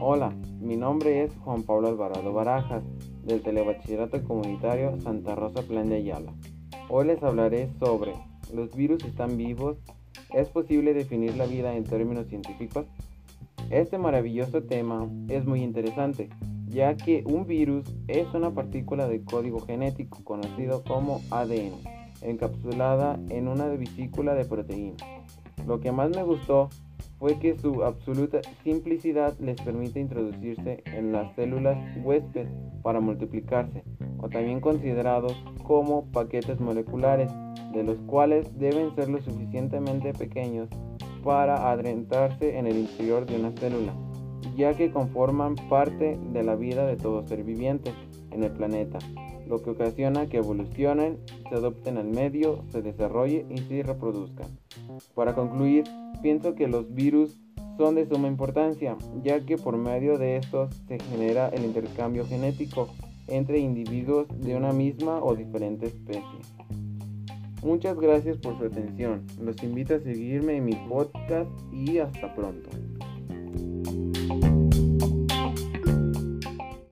Hola, mi nombre es Juan Pablo Alvarado Barajas, del Telebachillerato Comunitario Santa Rosa Plan de Ayala. Hoy les hablaré sobre ¿los virus están vivos? ¿Es posible definir la vida en términos científicos? Este maravilloso tema es muy interesante, ya que un virus es una partícula de código genético conocido como ADN, encapsulada en una vesícula de proteína. Lo que más me gustó fue que su absoluta simplicidad les permite introducirse en las células huésped para multiplicarse, o también considerados como paquetes moleculares, de los cuales deben ser lo suficientemente pequeños para adentrarse en el interior de una célula, ya que conforman parte de la vida de todo ser viviente en el planeta, lo que ocasiona que evolucionen, se adopten al medio, se desarrollen y se reproduzcan. Para concluir, pienso que los virus son de suma importancia, ya que por medio de estos se genera el intercambio genético entre individuos de una misma o diferente especie. Muchas gracias por su atención. Los invito a seguirme en mi podcast y hasta pronto.